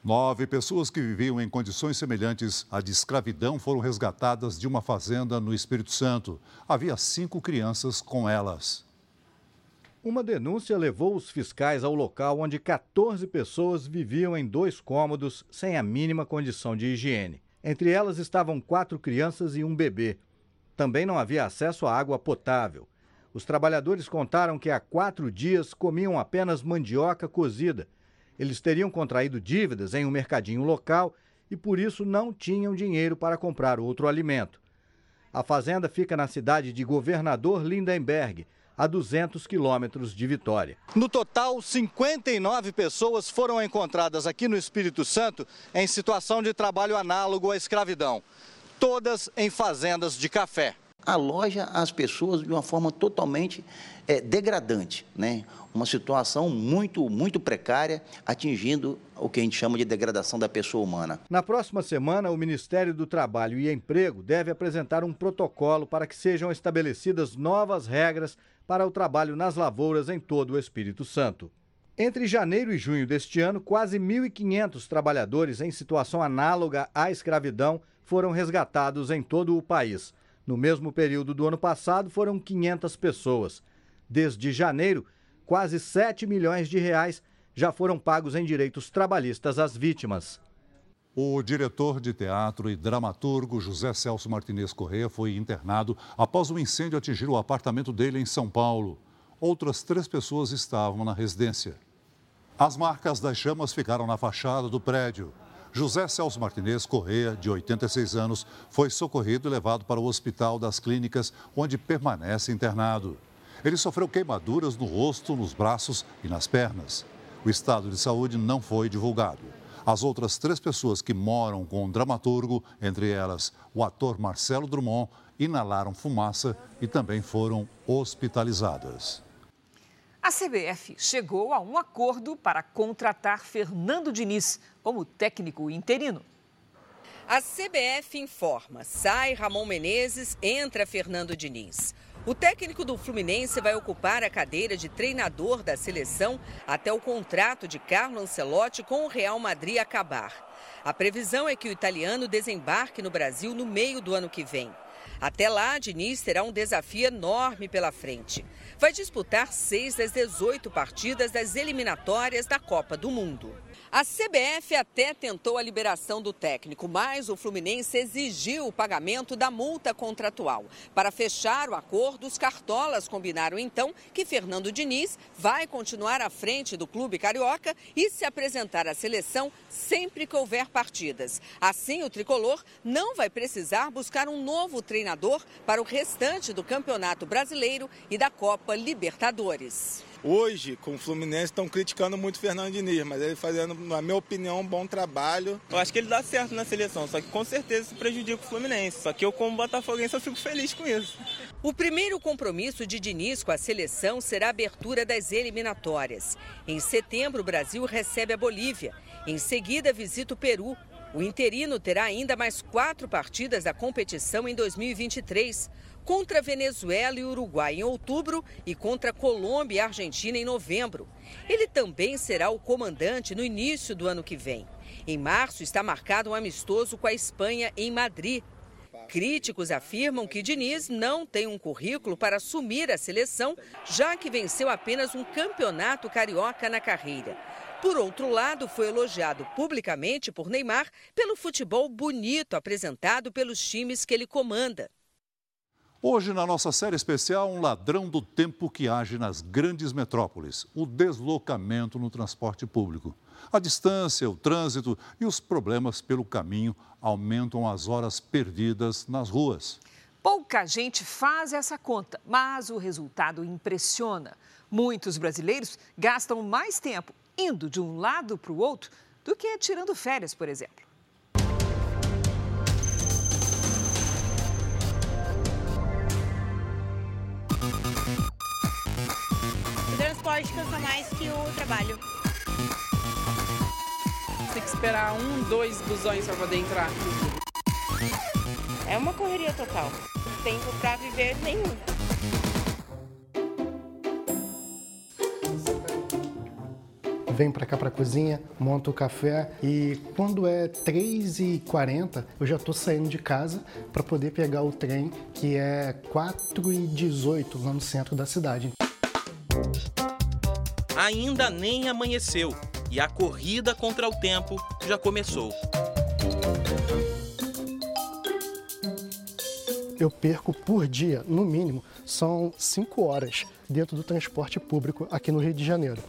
Nove pessoas que viviam em condições semelhantes à de escravidão foram resgatadas de uma fazenda no Espírito Santo. Havia cinco crianças com elas. Uma denúncia levou os fiscais ao local onde 14 pessoas viviam em dois cômodos sem a mínima condição de higiene. Entre elas estavam quatro crianças e um bebê. Também não havia acesso à água potável. Os trabalhadores contaram que há quatro dias comiam apenas mandioca cozida. Eles teriam contraído dívidas em um mercadinho local e por isso não tinham dinheiro para comprar outro alimento. A fazenda fica na cidade de Governador Lindenberg, a 200 quilômetros de Vitória. No total, 59 pessoas foram encontradas aqui no Espírito Santo em situação de trabalho análogo à escravidão, todas em fazendas de café. Aloja as pessoas de uma forma totalmente é, degradante, né? uma situação muito, muito precária, atingindo o que a gente chama de degradação da pessoa humana. Na próxima semana, o Ministério do Trabalho e Emprego deve apresentar um protocolo para que sejam estabelecidas novas regras para o trabalho nas lavouras em todo o Espírito Santo. Entre janeiro e junho deste ano, quase 1.500 trabalhadores em situação análoga à escravidão foram resgatados em todo o país. No mesmo período do ano passado, foram 500 pessoas. Desde janeiro, quase 7 milhões de reais já foram pagos em direitos trabalhistas às vítimas. O diretor de teatro e dramaturgo José Celso Martinez Corrêa foi internado após um incêndio atingir o apartamento dele em São Paulo. Outras três pessoas estavam na residência. As marcas das chamas ficaram na fachada do prédio. José Celso Martinez Corrêa, de 86 anos, foi socorrido e levado para o Hospital das Clínicas, onde permanece internado. Ele sofreu queimaduras no rosto, nos braços e nas pernas. O estado de saúde não foi divulgado. As outras três pessoas que moram com o dramaturgo, entre elas o ator Marcelo Drummond, inalaram fumaça e também foram hospitalizadas. A CBF chegou a um acordo para contratar Fernando Diniz como técnico interino. A CBF informa: sai Ramon Menezes, entra Fernando Diniz. O técnico do Fluminense vai ocupar a cadeira de treinador da seleção até o contrato de Carlo Ancelotti com o Real Madrid acabar. A previsão é que o italiano desembarque no Brasil no meio do ano que vem. Até lá, Diniz terá um desafio enorme pela frente. Vai disputar seis das 18 partidas das eliminatórias da Copa do Mundo. A CBF até tentou a liberação do técnico, mas o Fluminense exigiu o pagamento da multa contratual. Para fechar o acordo, os cartolas combinaram então que Fernando Diniz vai continuar à frente do clube carioca e se apresentar à seleção sempre que houver partidas. Assim, o tricolor não vai precisar buscar um novo treinador para o restante do Campeonato Brasileiro e da Copa Libertadores. Hoje, com o Fluminense, estão criticando muito o Fernando Diniz, mas ele fazendo, na minha opinião, um bom trabalho. Eu acho que ele dá certo na seleção, só que com certeza isso prejudica o Fluminense. Só que eu, como botafoguense, eu fico feliz com isso. O primeiro compromisso de Diniz com a seleção será a abertura das eliminatórias. Em setembro, o Brasil recebe a Bolívia. Em seguida, visita o Peru. O interino terá ainda mais quatro partidas da competição em 2023. Contra Venezuela e Uruguai em outubro e contra Colômbia e Argentina em novembro. Ele também será o comandante no início do ano que vem. Em março está marcado um amistoso com a Espanha em Madrid. Críticos afirmam que Diniz não tem um currículo para assumir a seleção, já que venceu apenas um campeonato carioca na carreira. Por outro lado, foi elogiado publicamente por Neymar pelo futebol bonito apresentado pelos times que ele comanda. Hoje, na nossa série especial, um ladrão do tempo que age nas grandes metrópoles: o deslocamento no transporte público. A distância, o trânsito e os problemas pelo caminho aumentam as horas perdidas nas ruas. Pouca gente faz essa conta, mas o resultado impressiona. Muitos brasileiros gastam mais tempo indo de um lado para o outro do que tirando férias, por exemplo. Transporte cansa mais que o trabalho. Tem que esperar um, dois busões para poder entrar. É uma correria total. Tempo para viver nenhum. venho para cá para a cozinha, monto o café e quando é 3h40 eu já estou saindo de casa para poder pegar o trem que é 4h18 lá no centro da cidade. Ainda nem amanheceu e a corrida contra o tempo já começou. Eu perco por dia, no mínimo, são 5 horas dentro do transporte público aqui no Rio de Janeiro.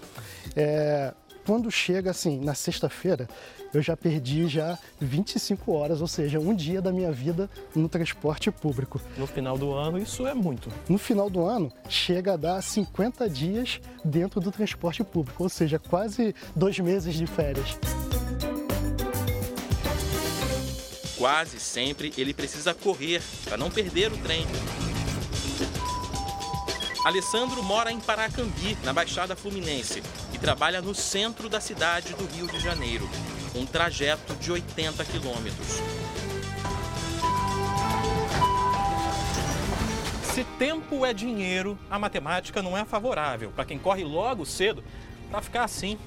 É, quando chega assim, na sexta-feira, eu já perdi já 25 horas, ou seja, um dia da minha vida no transporte público. No final do ano, isso é muito. No final do ano, chega a dar 50 dias dentro do transporte público, ou seja, quase dois meses de férias. Quase sempre ele precisa correr para não perder o trem. Alessandro mora em Paracambi, na Baixada Fluminense, e trabalha no centro da cidade do Rio de Janeiro, um trajeto de 80 quilômetros. Se tempo é dinheiro, a matemática não é favorável para quem corre logo cedo para ficar assim,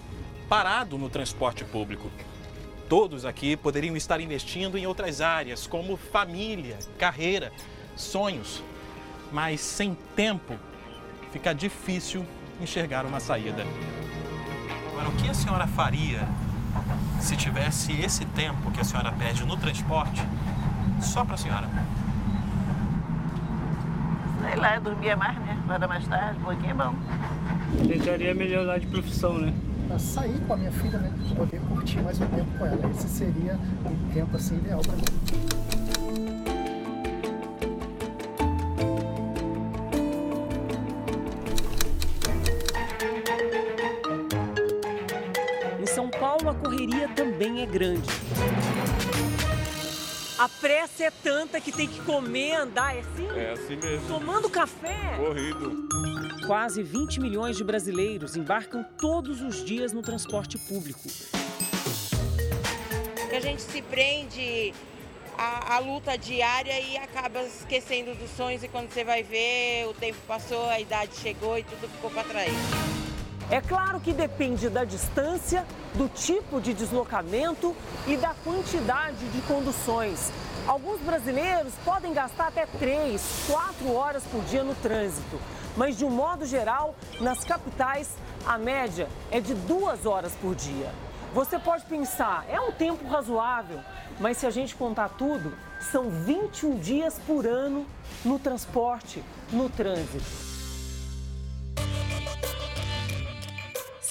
parado no transporte público. Todos aqui poderiam estar investindo em outras áreas, como família, carreira, sonhos. Mas sem tempo, fica difícil enxergar uma saída. Agora, o que a senhora faria se tivesse esse tempo que a senhora perde no transporte só para a senhora? Sei lá, dormia mais, né? Nada mais tarde, um pouquinho é bom. Tentaria melhorar de profissão, né? Pra sair com a minha filha, né? Poder curtir mais um tempo com ela. Esse seria o tempo assim ideal para mim. Grande. A pressa é tanta que tem que comer, andar, é assim? É assim mesmo. Tomando café? Corrido. Quase 20 milhões de brasileiros embarcam todos os dias no transporte público. A gente se prende à, à luta diária e acaba esquecendo dos sonhos e quando você vai ver, o tempo passou, a idade chegou e tudo ficou para trás. É claro que depende da distância, do tipo de deslocamento e da quantidade de conduções. Alguns brasileiros podem gastar até 3, 4 horas por dia no trânsito. Mas, de um modo geral, nas capitais, a média é de duas horas por dia. Você pode pensar, é um tempo razoável, mas se a gente contar tudo, são 21 dias por ano no transporte, no trânsito.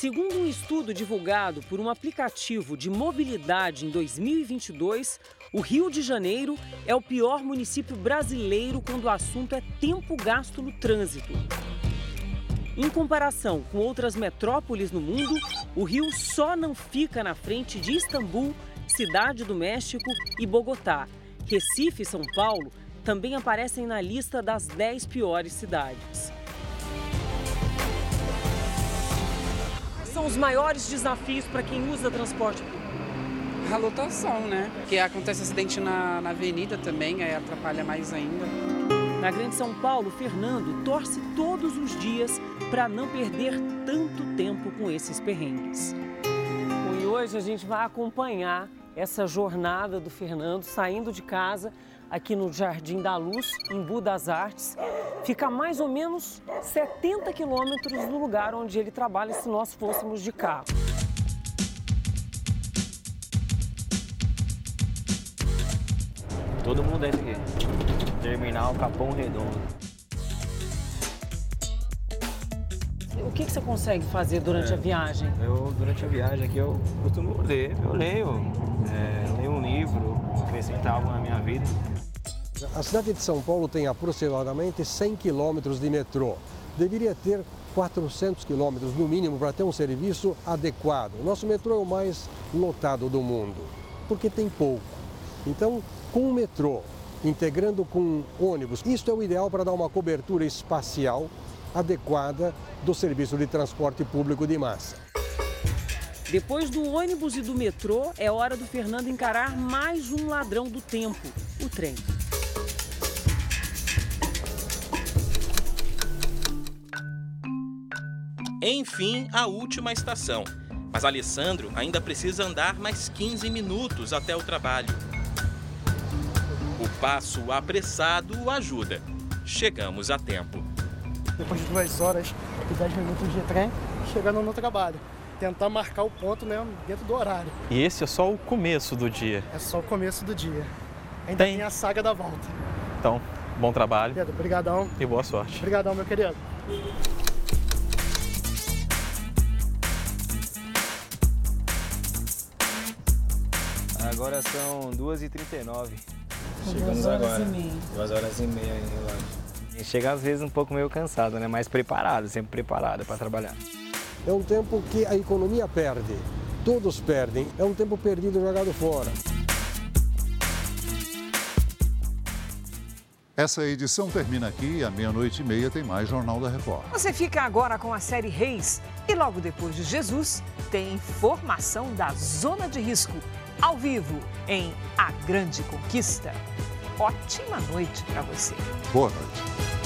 Segundo um estudo divulgado por um aplicativo de mobilidade em 2022, o Rio de Janeiro é o pior município brasileiro quando o assunto é tempo gasto no trânsito. Em comparação com outras metrópoles no mundo, o Rio só não fica na frente de Istambul, Cidade do México e Bogotá. Recife e São Paulo também aparecem na lista das 10 piores cidades. São os maiores desafios para quem usa transporte público? A lotação, né? Porque acontece acidente na, na avenida também, aí atrapalha mais ainda. Na Grande São Paulo, Fernando torce todos os dias para não perder tanto tempo com esses perrengues. E hoje a gente vai acompanhar essa jornada do Fernando saindo de casa aqui no Jardim da Luz, em Budas Artes. Fica a mais ou menos 70 quilômetros do lugar onde ele trabalha se nós fôssemos de carro. Todo mundo entra aqui. Terminal Capão Redondo. O que, que você consegue fazer durante É. a viagem? Eu, durante a viagem aqui, eu costumo ler. Eu leio, é, leio um livro, acrescentar algo na minha vida. A cidade de São Paulo tem aproximadamente 100 quilômetros de metrô. Deveria ter 400 quilômetros no mínimo para ter um serviço adequado. O nosso metrô é o mais lotado do mundo, porque tem pouco. Então, com o metrô, integrando com ônibus, isso é o ideal para dar uma cobertura espacial adequada do serviço de transporte público de massa. Depois do ônibus e do metrô, é hora do Fernando encarar mais um ladrão do tempo, o trem. Enfim, a última estação. Mas Alessandro ainda precisa andar mais 15 minutos até o trabalho. O passo apressado o ajuda. Chegamos a tempo. Depois de duas horas e dez minutos de trem, chegando no trabalho. Tentar marcar o ponto mesmo dentro do horário. E esse é só o começo do dia. É só o começo do dia. Ainda tem, a saga da volta. Então, bom trabalho Pedro, brigadão. e boa sorte. Obrigadão, meu querido. Agora são 2h39. São Chegamos duas horas agora. e meia. Duas horas e meia em relógio. Chega às vezes um pouco meio cansado, né? Mas preparado, sempre preparado para trabalhar. É um tempo que a economia perde, todos perdem, é um tempo perdido e jogado fora. Essa edição termina aqui e à meia-noite e meia tem mais Jornal da Record. Você fica agora com a série Reis e logo depois de Jesus tem informação da zona de risco, ao vivo em A Grande Conquista. Ótima noite para você. Boa noite.